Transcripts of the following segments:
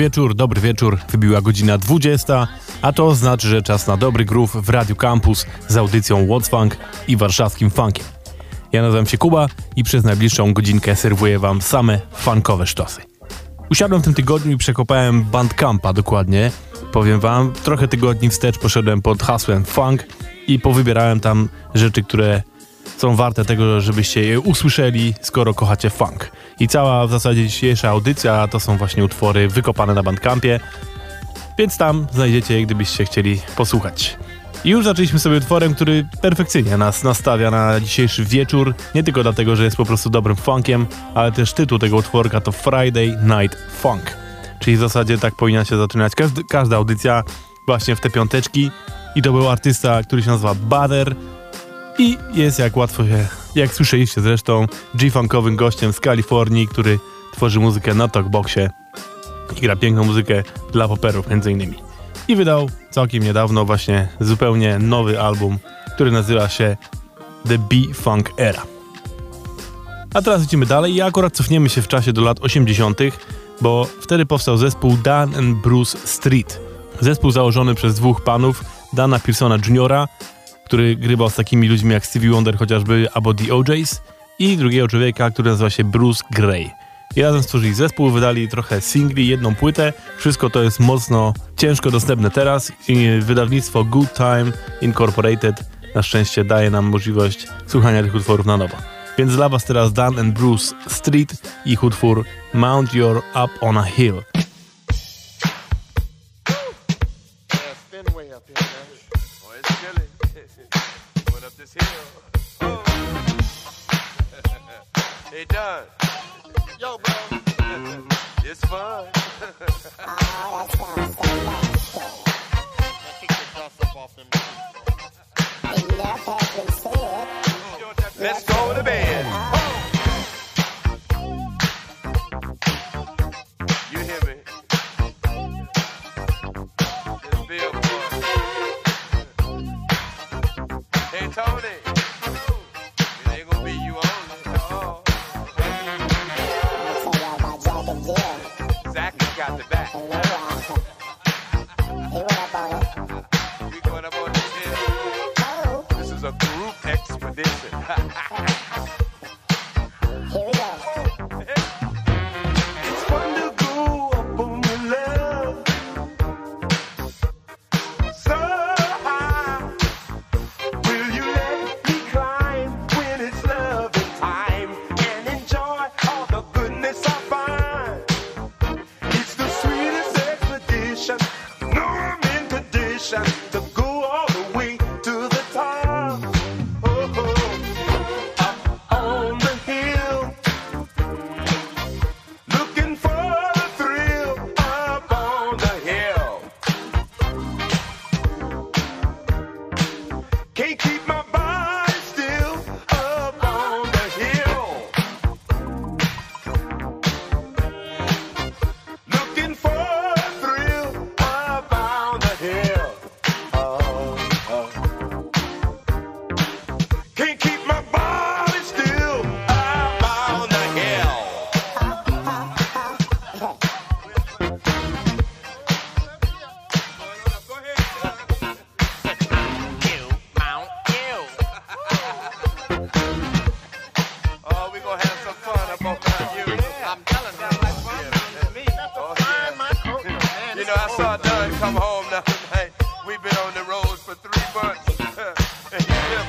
Wieczór, dobry wieczór. Wybiła godzina 20, a to znaczy, że czas na dobry groove w Radio Campus z audycją What's Funk i warszawskim funkiem. Ja nazywam się Kuba i przez najbliższą godzinkę serwuję wam same funkowe sztosy. Usiadłem w tym tygodniu i przekopałem Bandcampa dokładnie. Powiem wam, trochę tygodni wstecz poszedłem pod hasłem funk i powybierałem tam rzeczy, które są warte tego, żebyście je usłyszeli, skoro kochacie funk. I cała w zasadzie dzisiejsza audycja to są właśnie utwory wykopane na Bandcampie, więc tam znajdziecie je, gdybyście chcieli posłuchać. I już zaczęliśmy sobie utworem, który perfekcyjnie nas nastawia na dzisiejszy wieczór, nie tylko dlatego, że jest po prostu dobrym funkiem, ale też tytuł tego utworka to Friday Night Funk. Czyli w zasadzie tak powinna się zaczynać każdy, każda audycja właśnie w te piąteczki. I to był artysta, który się nazywa Bader, i jest, jak łatwo się, jak słyszeliście zresztą, G-funkowym gościem z Kalifornii, który tworzy muzykę na talkboxie i gra piękną muzykę dla poperów między innymi. I wydał całkiem niedawno właśnie zupełnie nowy album, który nazywa się The B-Funk Era. A teraz idziemy dalej i akurat cofniemy się w czasie do lat 80., bo wtedy powstał zespół Dan and Bruce Street. Zespół założony przez dwóch panów, Dana Pearsona Jr., który grywał z takimi ludźmi jak Stevie Wonder chociażby, albo The OJs i drugiego człowieka, który nazywa się Bruce Gray. I razem stworzyli zespół, wydali trochę singli, jedną płytę. Wszystko to jest mocno ciężko dostępne teraz i wydawnictwo Good Time Incorporated na szczęście daje nam możliwość słuchania tych utworów na nowo. Więc dla Was teraz Dan and Bruce Street i utwór Mount Your Up on a Hill. Don. Yo, bro. it's fun. oh, that sounds so nasty. Now kick the dust up off them. Enough has been said.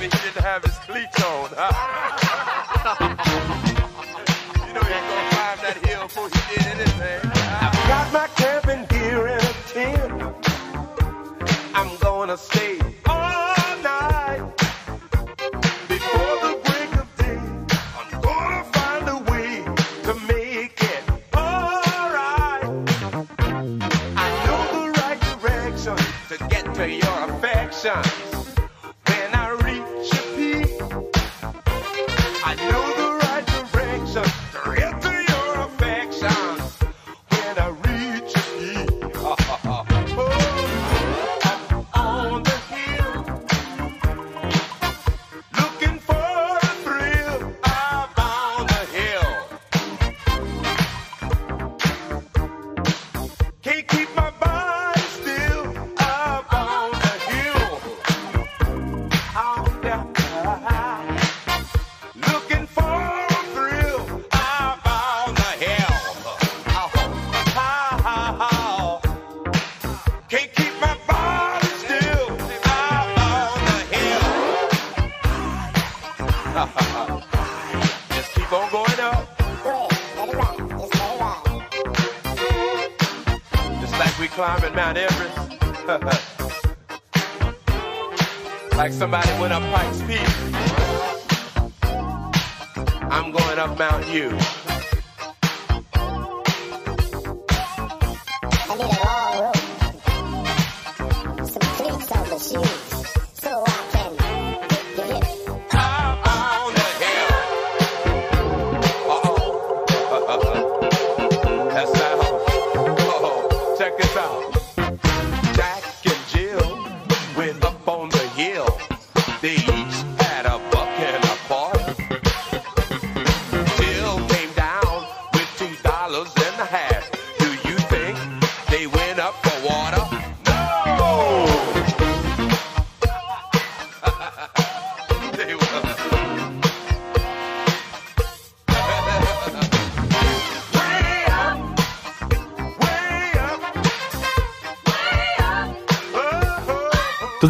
me he didn't have his cleats on. you know he ain't gonna climb that hill before he did anything.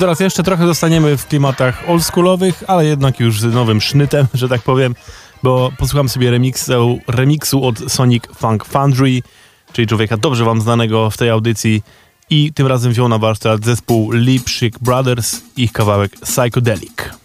teraz jeszcze trochę zostaniemy w klimatach oldschoolowych, ale jednak już z nowym sznytem, że tak powiem, bo posłucham sobie remiksu, remiksu od Sonic Funk Foundry, czyli człowieka dobrze wam znanego w tej audycji i tym razem wziął na warsztat zespół Lipschick Brothers ich kawałek Psychedelic.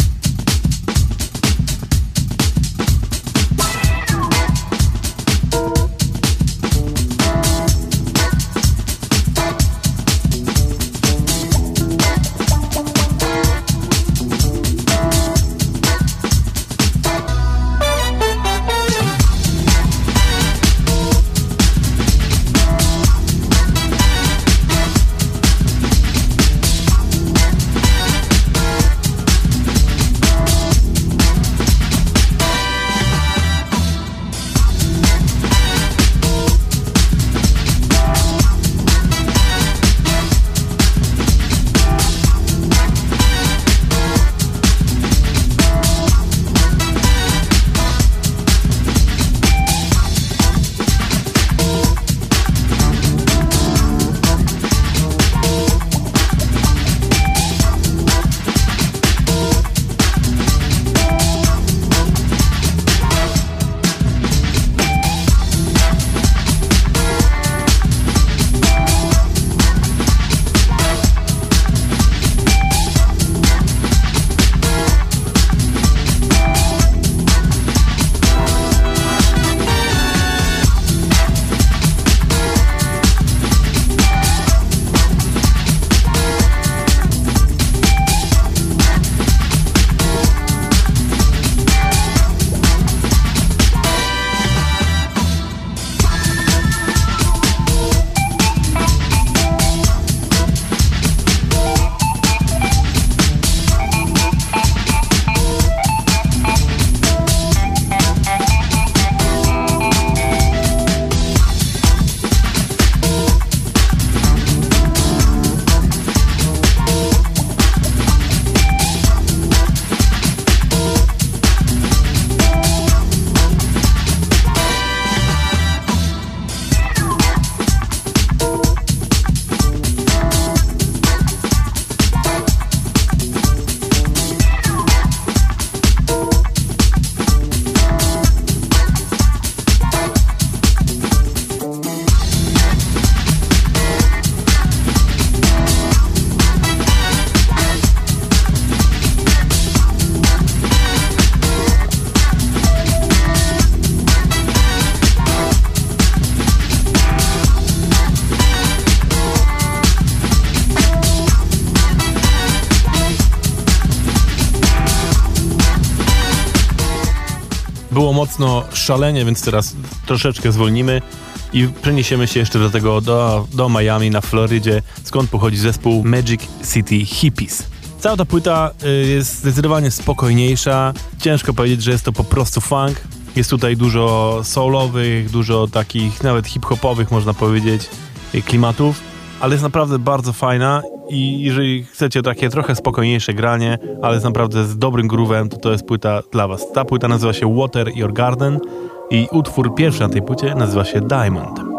Szalenie, więc teraz troszeczkę zwolnimy i przeniesiemy się jeszcze do tego, do, do Miami na Florydzie, skąd pochodzi zespół Magic City Hippies. Cała ta płyta y, jest zdecydowanie spokojniejsza. Ciężko powiedzieć, że jest to po prostu funk. Jest tutaj dużo soulowych, dużo takich nawet hip-hopowych, można powiedzieć, y, klimatów, ale jest naprawdę bardzo fajna i jeżeli chcecie takie trochę spokojniejsze granie, ale naprawdę z dobrym groovem, to to jest płyta dla was. Ta płyta nazywa się Water Your Garden i utwór pierwszy na tej płycie nazywa się Diamond.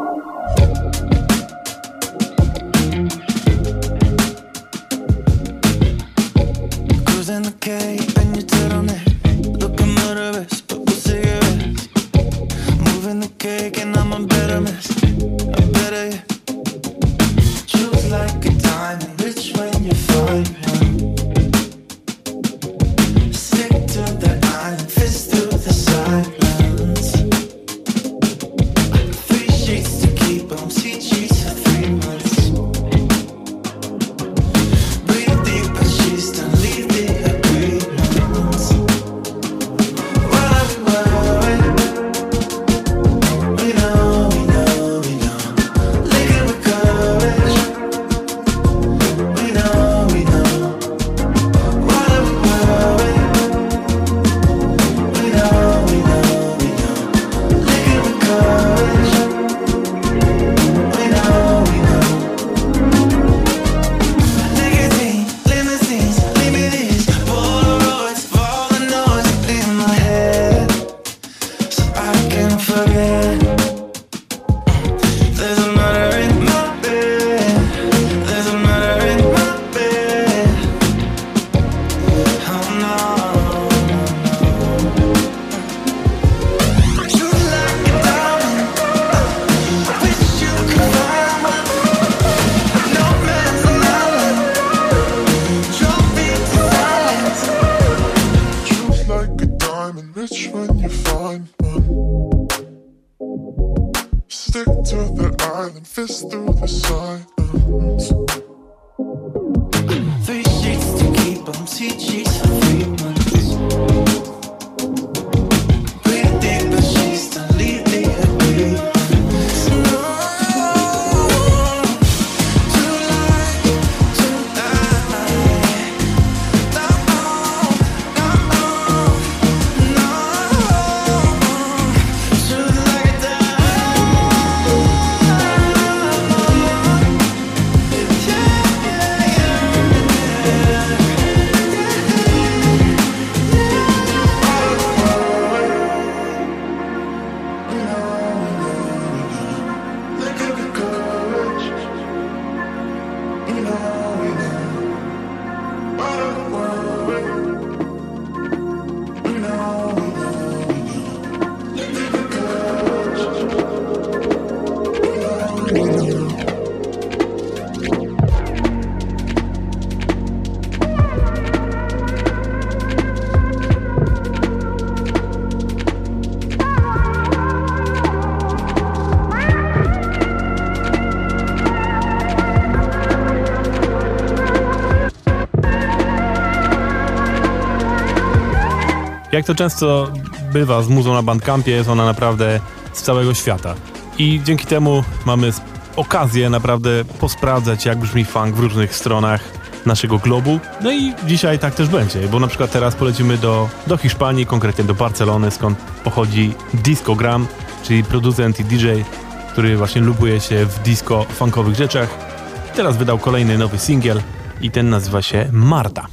Jak to często bywa z muzą na Bandcampie, jest ona naprawdę z całego świata. I dzięki temu mamy okazję naprawdę posprawdzać, jak brzmi funk w różnych stronach naszego globu. No i dzisiaj tak też będzie, bo na przykład teraz polecimy do, do Hiszpanii, konkretnie do Barcelony, skąd pochodzi Discogram, czyli producent i DJ, który właśnie lubuje się w disco funkowych rzeczach. Teraz wydał kolejny nowy singiel i ten nazywa się Marta.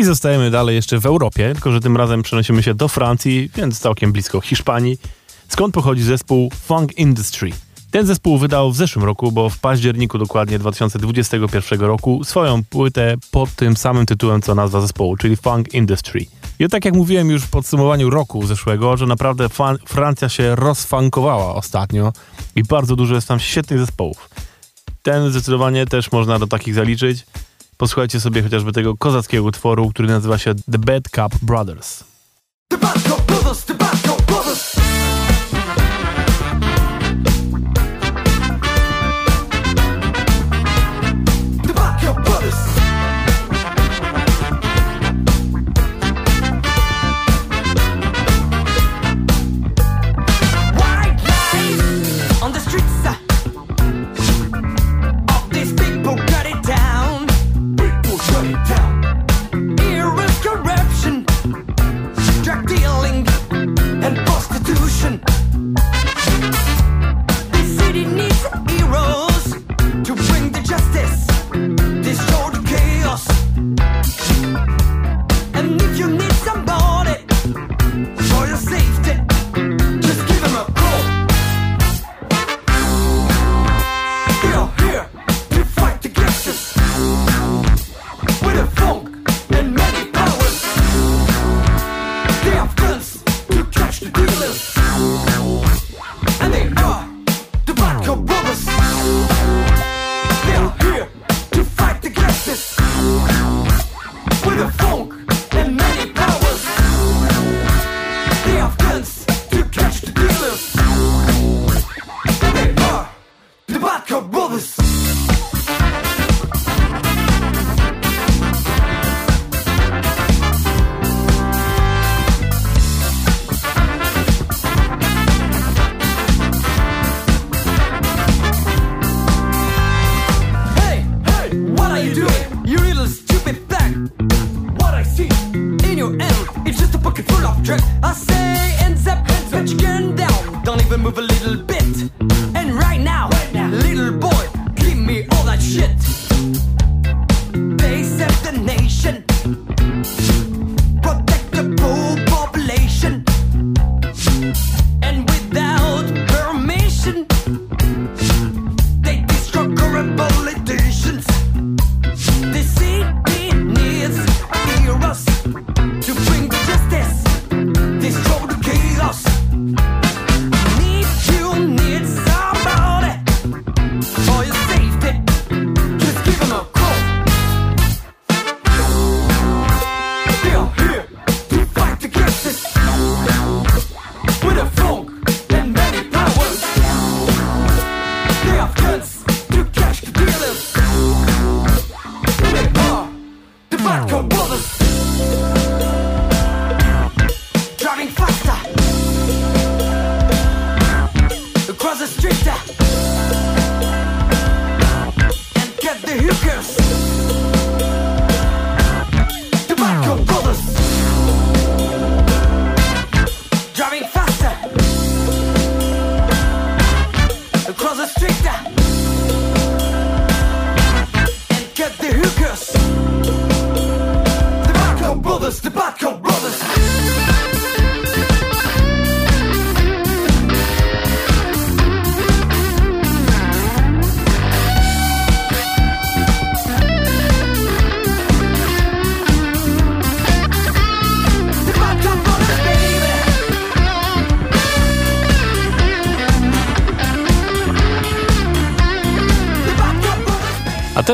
I zostajemy dalej jeszcze w Europie, tylko że tym razem przenosimy się do Francji, więc całkiem blisko Hiszpanii, skąd pochodzi zespół Funk Industry. Ten zespół wydał w zeszłym roku, bo w październiku dokładnie 2021 roku, swoją płytę pod tym samym tytułem co nazwa zespołu, czyli Funk Industry. I tak jak mówiłem już w podsumowaniu roku zeszłego, że naprawdę Francja się rozfankowała ostatnio i bardzo dużo jest tam świetnych zespołów. Ten zdecydowanie też można do takich zaliczyć. Posłuchajcie sobie chociażby tego kozackiego utworu, który nazywa się The Bad Cup Brothers. Tobacco Brothers, Tobacco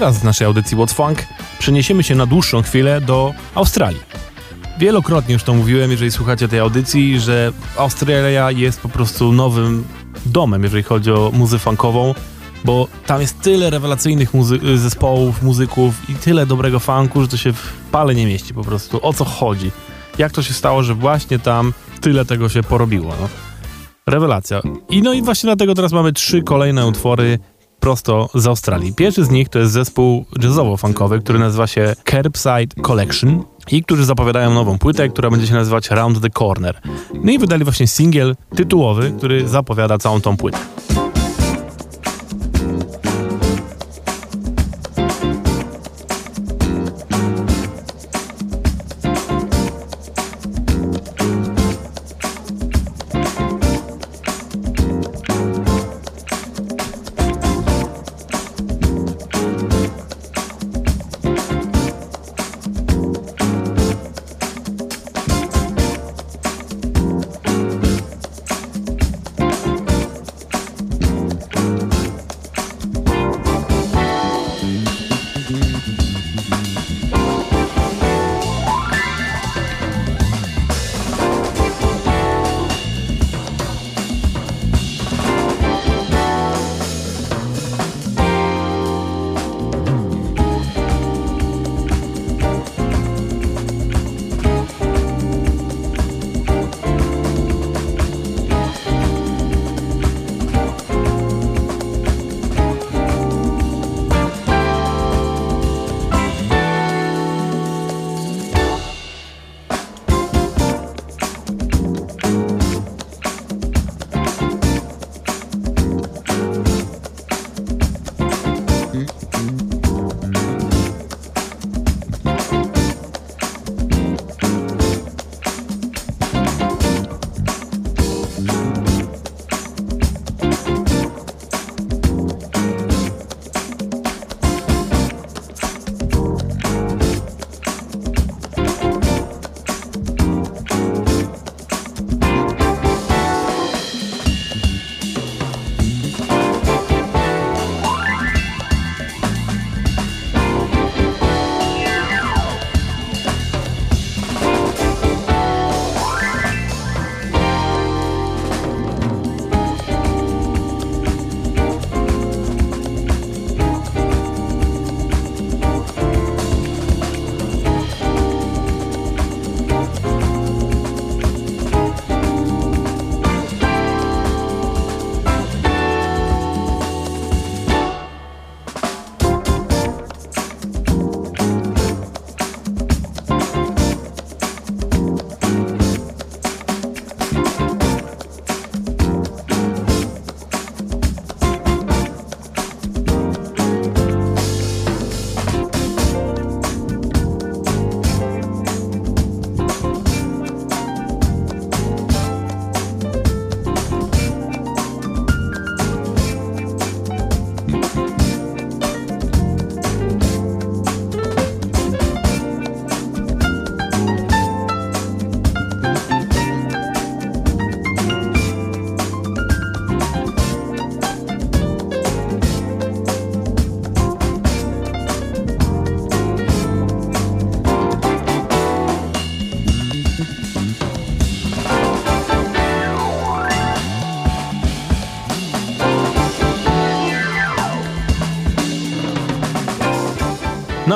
teraz w naszej audycji What's Funk przeniesiemy się na dłuższą chwilę do Australii. Wielokrotnie już to mówiłem, jeżeli słuchacie tej audycji, że Australia jest po prostu nowym domem, jeżeli chodzi o muzykę funkową, bo tam jest tyle rewelacyjnych muzy- zespołów, muzyków i tyle dobrego funku, że to się w pale nie mieści po prostu. O co chodzi? Jak to się stało, że właśnie tam tyle tego się porobiło? No. Rewelacja. I no i właśnie dlatego teraz mamy trzy kolejne utwory prosto z Australii. Pierwszy z nich to jest zespół jazzowo-funkowy, który nazywa się Curbside Collection i którzy zapowiadają nową płytę, która będzie się nazywać Round the Corner. No i wydali właśnie singiel tytułowy, który zapowiada całą tą płytę.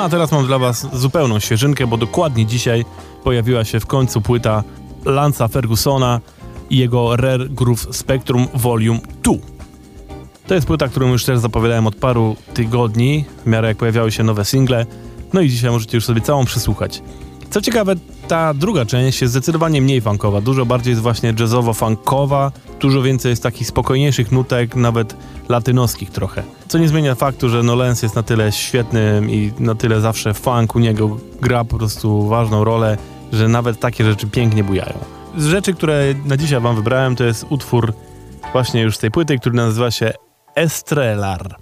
No a teraz mam dla Was zupełną świeżynkę, bo dokładnie dzisiaj pojawiła się w końcu płyta Lanza Fergusona i jego Rare Groove Spectrum Volume 2. To jest płyta, którą już też zapowiadałem od paru tygodni, w miarę jak pojawiały się nowe single. No i dzisiaj możecie już sobie całą przesłuchać. Co ciekawe, ta druga część jest zdecydowanie mniej funkowa, dużo bardziej jest właśnie jazzowo-funkowa, dużo więcej jest takich spokojniejszych nutek, nawet latynoskich trochę. Co nie zmienia faktu, że Nolens jest na tyle świetnym i na tyle zawsze funk u niego gra po prostu ważną rolę, że nawet takie rzeczy pięknie bujają. Z rzeczy, które na dzisiaj wam wybrałem, to jest utwór właśnie już z tej płyty, który nazywa się Estrelar.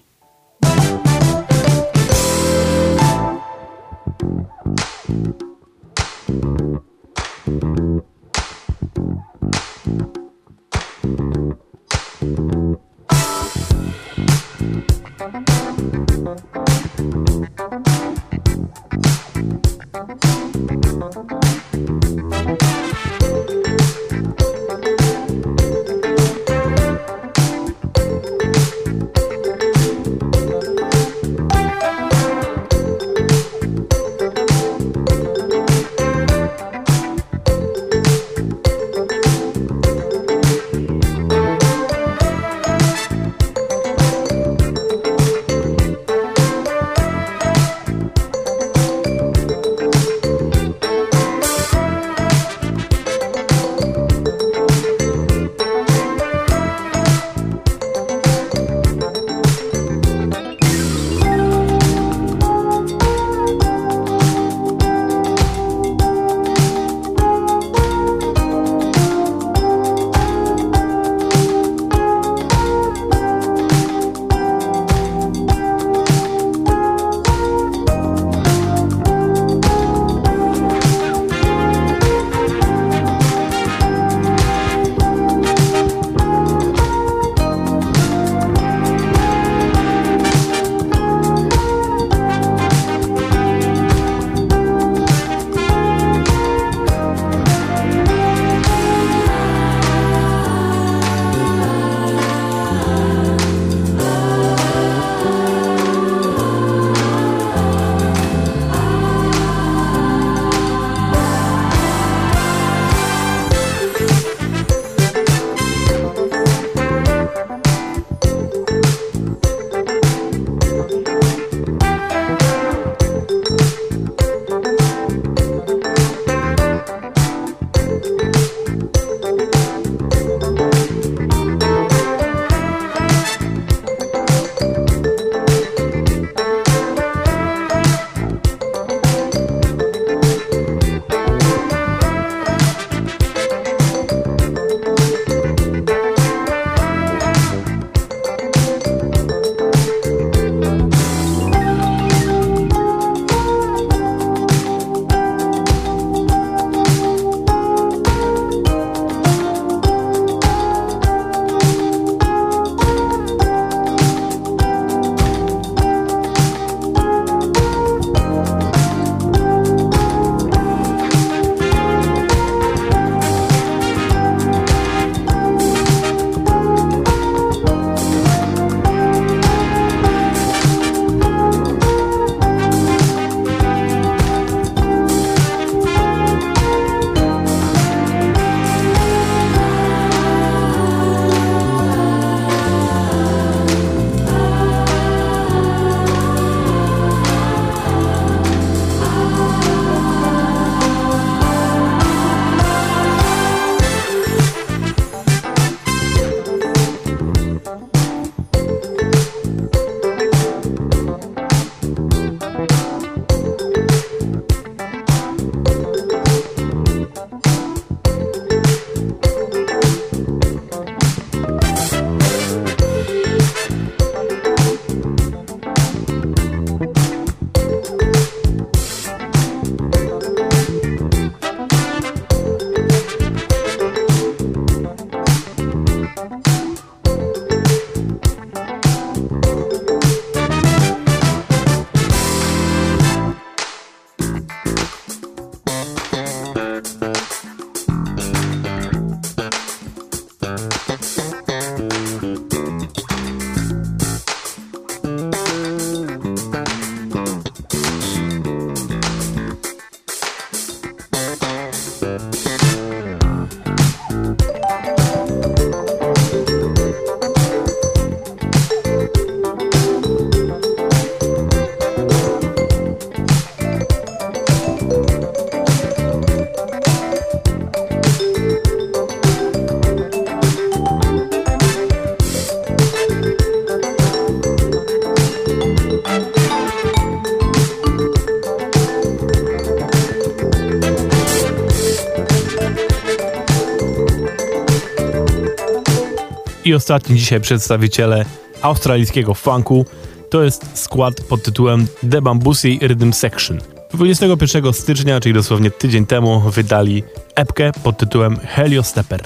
i ostatni dzisiaj przedstawiciele australijskiego funku to jest skład pod tytułem The Bambusi Rhythm Section. 21 stycznia, czyli dosłownie tydzień temu, wydali epkę pod tytułem Helio Stepper.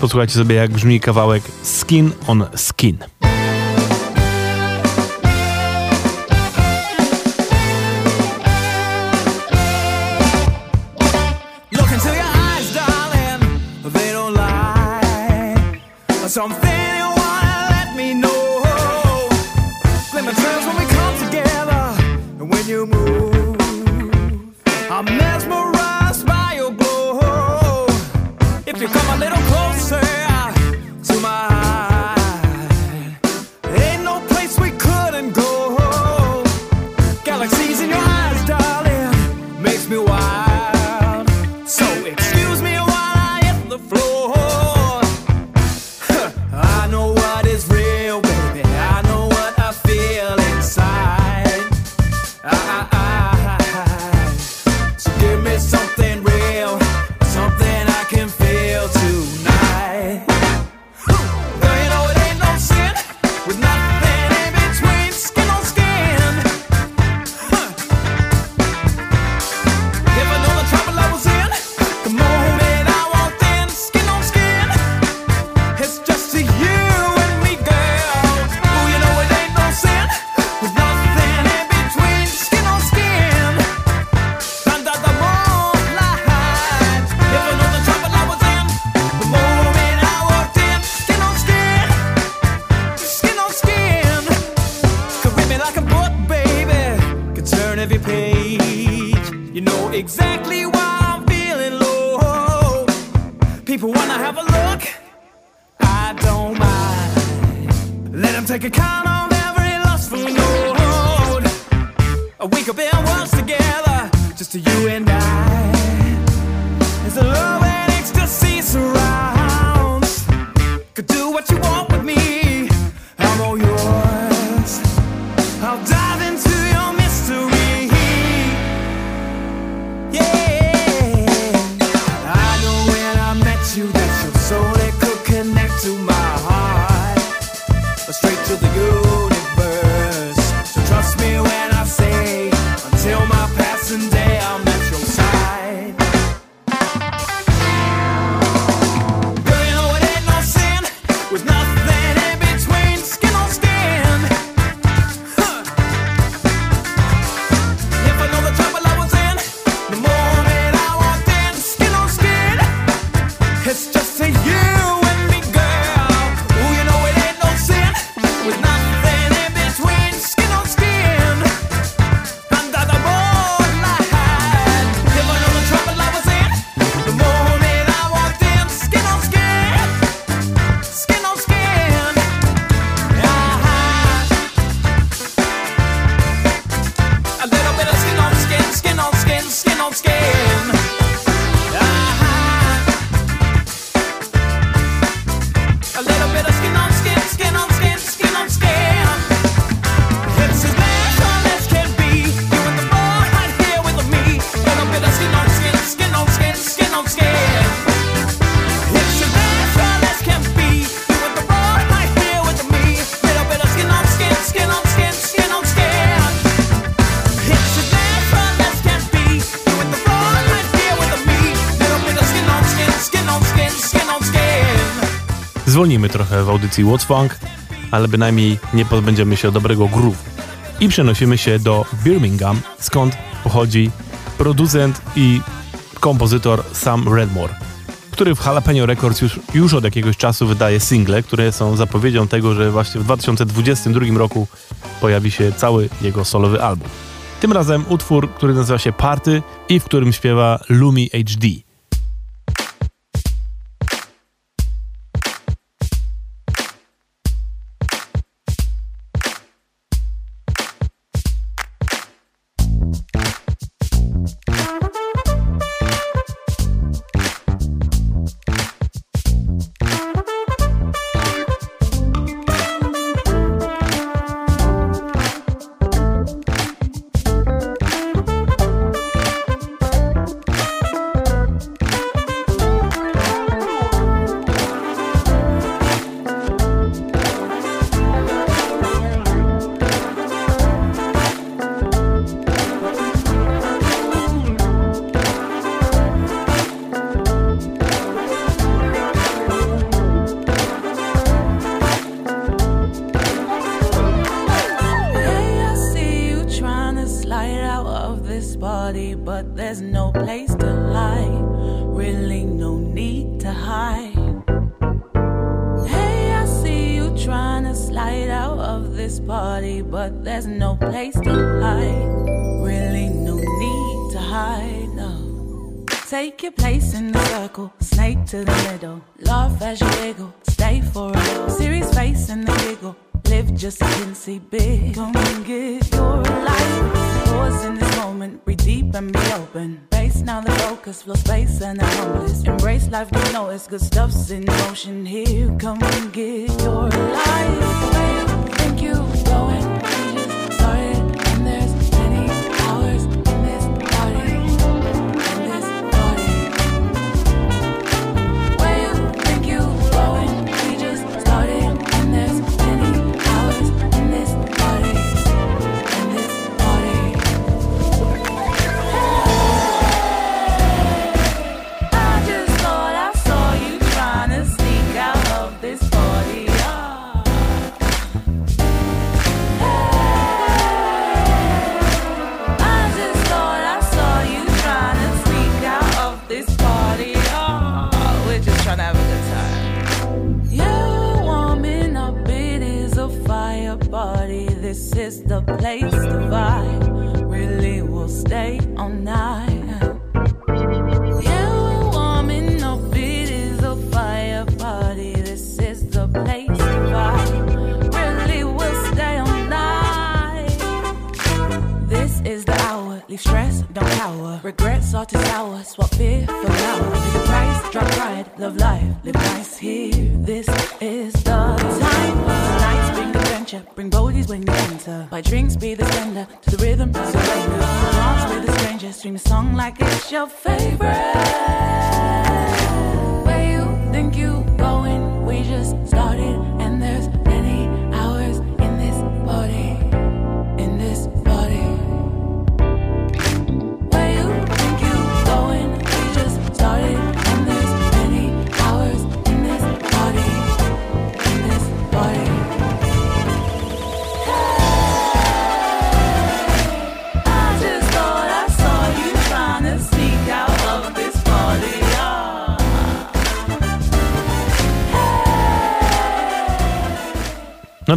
Posłuchajcie sobie, jak brzmi kawałek Skin on Skin. why. zwolnimy trochę w audycji What's Funk, ale bynajmniej nie pozbędziemy się dobrego groove. I przenosimy się do Birmingham, skąd pochodzi producent i kompozytor Sam Redmore, który w Jalapeno Records już, już od jakiegoś czasu wydaje single, które są zapowiedzią tego, że właśnie w 2022 roku pojawi się cały jego solowy album. Tym razem utwór, który nazywa się Party i w którym śpiewa Lumi HD.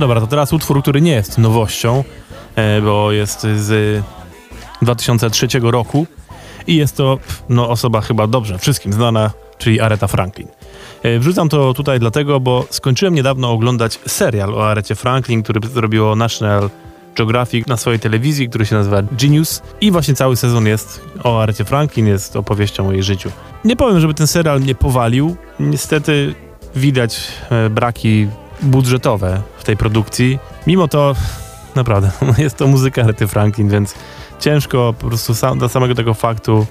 Dobra, to teraz utwór, który nie jest nowością, e, bo jest z 2003 roku i jest to no, osoba chyba dobrze wszystkim znana, czyli Aretha Franklin. E, Wrzucam to tutaj dlatego, bo skończyłem niedawno oglądać serial o Arecie Franklin, który zrobiło National Geographic na swojej telewizji, który się nazywa Genius i właśnie cały sezon jest o Arecie Franklin, jest opowieścią o jej życiu. Nie powiem, żeby ten serial mnie powalił. Niestety widać e, braki budżetowe w tej produkcji. Mimo to naprawdę jest to muzyka Arety Franklin, więc ciężko po prostu sam, samego tego faktu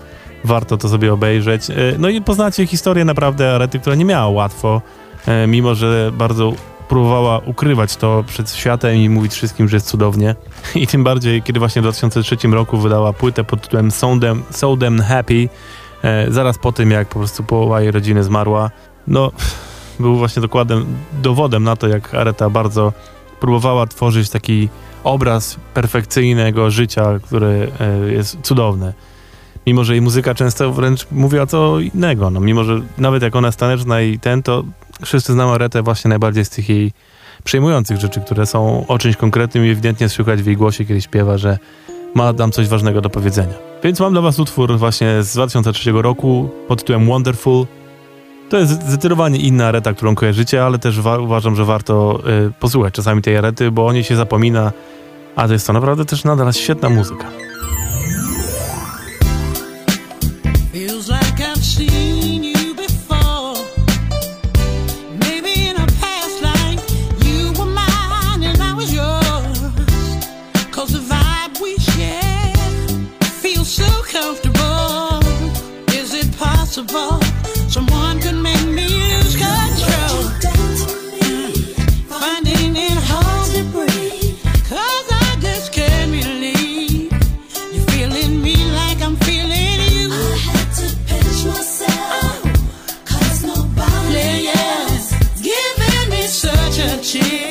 warto to sobie obejrzeć. E, No i poznacie historię naprawdę Arety, która nie miała łatwo, e, mimo że bardzo próbowała ukrywać to przed światem i mówić wszystkim, że jest cudownie. I tym bardziej, kiedy właśnie w 2003 roku wydała płytę pod tytułem So Damn, so Damn Happy, e, zaraz po tym, jak po prostu połowa jej rodziny zmarła. No, był właśnie dokładem, dowodem na to, jak Areta bardzo próbowała tworzyć taki obraz perfekcyjnego życia, które e, jest cudowne. Mimo, że jej muzyka często wręcz mówiła co innego. No, mimo, że nawet jak ona jest taneczna i ten, to wszyscy znamy Aretę właśnie najbardziej z tych jej przejmujących rzeczy, które są o czymś konkretnym i ewidentnie słychać w jej głosie, kiedy śpiewa, że ma tam coś ważnego do powiedzenia. Więc mam dla was utwór właśnie z 2003 roku pod tytułem Wonderful. To jest zdecydowanie inna Areta, którą kojarzycie, ale też wa- uważam, że warto y, posłuchać czasami tej Arety, bo o niej się zapomina, a to jest to naprawdę też nadal świetna muzyka. cheese.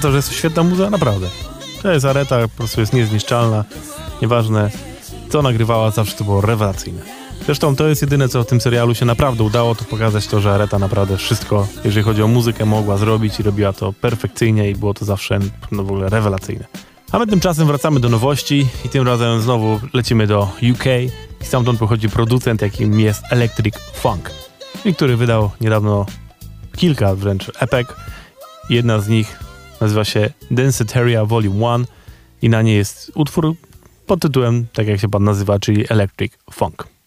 To, że jest świetna muza? Naprawdę. To jest Areta, po prostu jest niezniszczalna. Nieważne, co nagrywała, zawsze to było rewelacyjne. Zresztą to jest jedyne, co w tym serialu się naprawdę udało, to pokazać to, że Areta naprawdę wszystko, jeżeli chodzi o muzykę, mogła zrobić i robiła to perfekcyjnie i było to zawsze no, w ogóle rewelacyjne. A my tymczasem wracamy do nowości i tym razem znowu lecimy do UK i stamtąd pochodzi producent, jakim jest Electric Funk, i który wydał niedawno kilka wręcz epek. Jedna z nich nazywa się Danceteria Volume 1 i na niej jest utwór pod tytułem, tak jak się pan nazywa, czyli Electric Funk.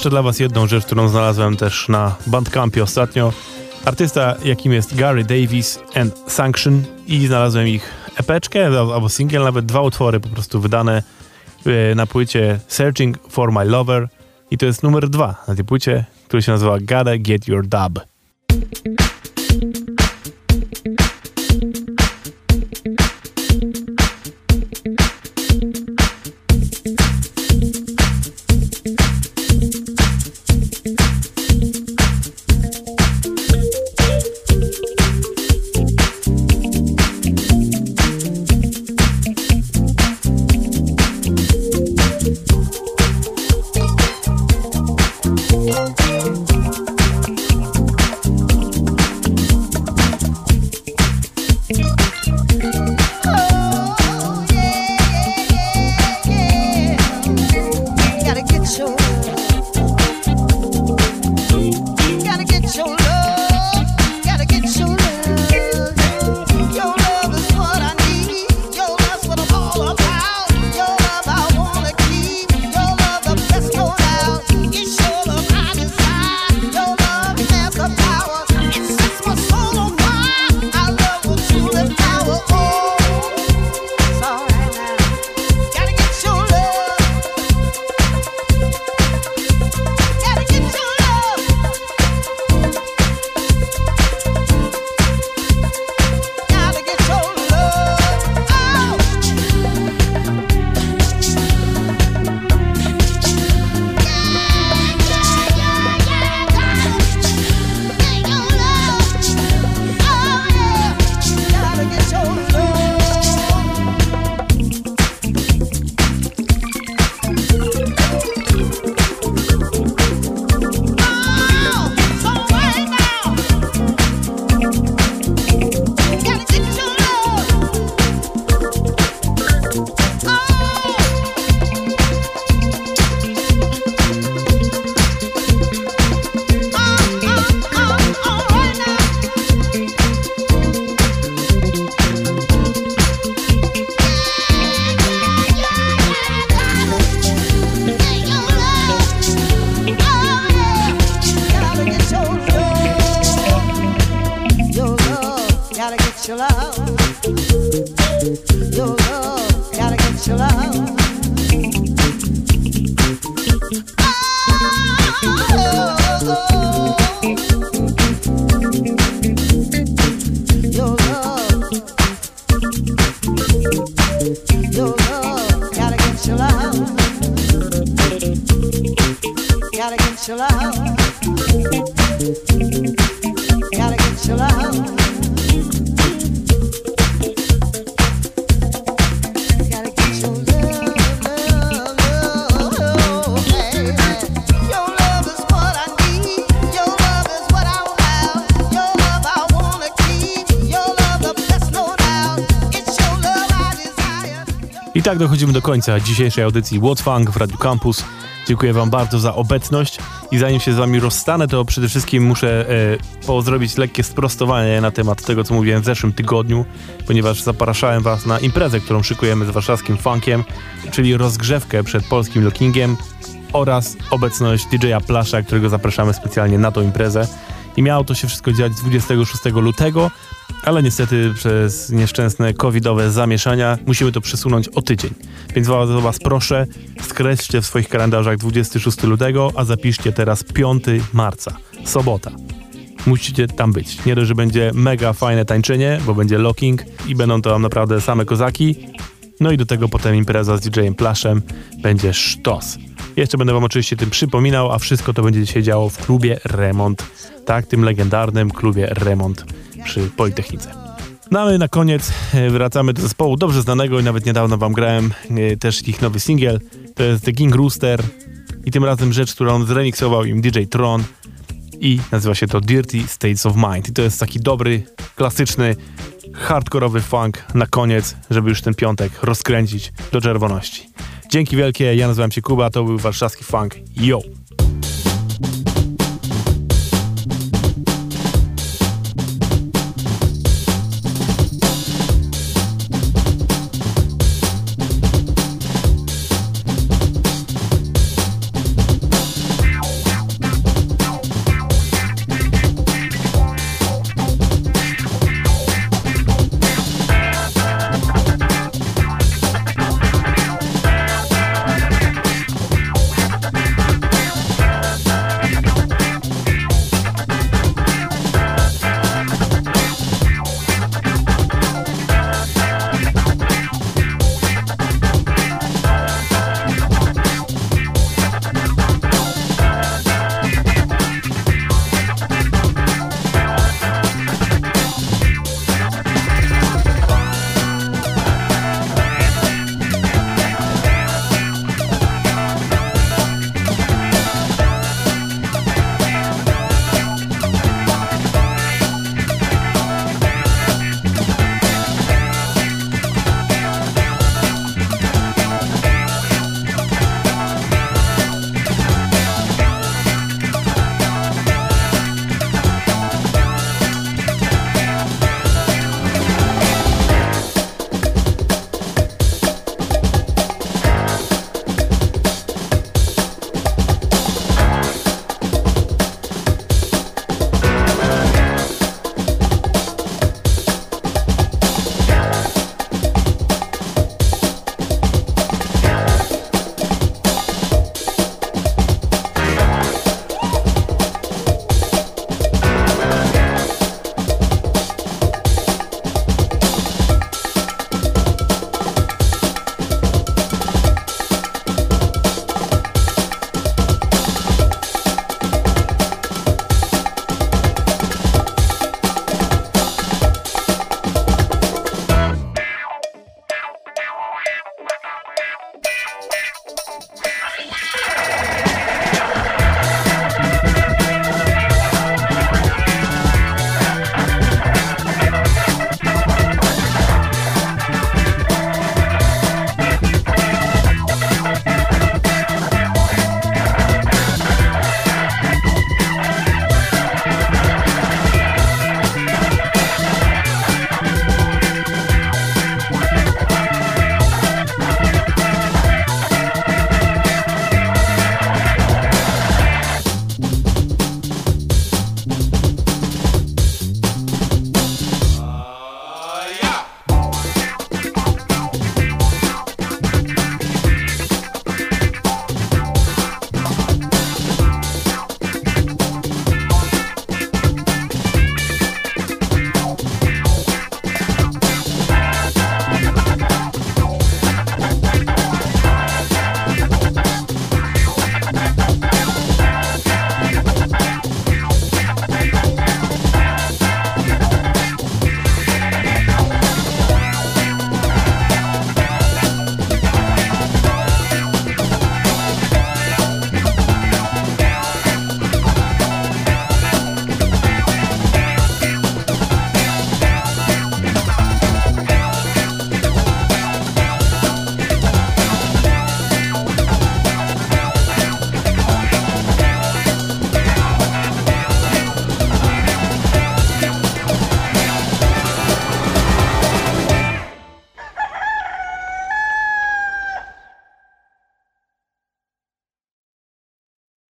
Jeszcze dla was jedną rzecz, którą znalazłem też na Bandcampie ostatnio. Artysta, jakim jest Gary Davis and Sanction i znalazłem ich epeczkę albo singiel, nawet dwa utwory po prostu wydane e, na płycie Searching for My Lover i to jest numer dwa na tej płycie, który się nazywa Gotta Get Your Dub. Tak dochodzimy do końca dzisiejszej audycji Funk w Radio Campus. Dziękuję Wam bardzo za obecność i zanim się z Wami rozstanę, to przede wszystkim muszę e, pozdrowić lekkie sprostowanie na temat tego, co mówiłem w zeszłym tygodniu, ponieważ zapraszałem Was na imprezę, którą szykujemy z warszawskim funkiem, czyli rozgrzewkę przed polskim lockingiem oraz obecność DJ-a Plasza, którego zapraszamy specjalnie na tą imprezę. I miało to się wszystko dziać 26 lutego, ale niestety przez nieszczęsne covidowe zamieszania musimy to przesunąć o tydzień. Więc bardzo Was proszę, skreślcie w swoich kalendarzach 26 lutego, a zapiszcie teraz 5 marca, sobota. Musicie tam być. Nie dość, że będzie mega fajne tańczenie, bo będzie locking i będą to naprawdę same kozaki. No i do tego potem impreza z DJ-em Plaszem będzie sztos. Jeszcze będę wam oczywiście tym przypominał, a wszystko to będzie się działo w klubie Remont. Tak, tym legendarnym klubie Remont przy Politechnice. No ale na koniec e, wracamy do zespołu dobrze znanego i nawet niedawno wam grałem e, też ich nowy singiel. To jest The King Rooster i tym razem rzecz, którą zremiksował im DJ Tron i nazywa się to Dirty States of Mind. I to jest taki dobry, klasyczny, hardkorowy funk na koniec, żeby już ten piątek rozkręcić do czerwoności. Dzięki wielkie, ja nazywam się Kuba, to był warszawski funk. Yo!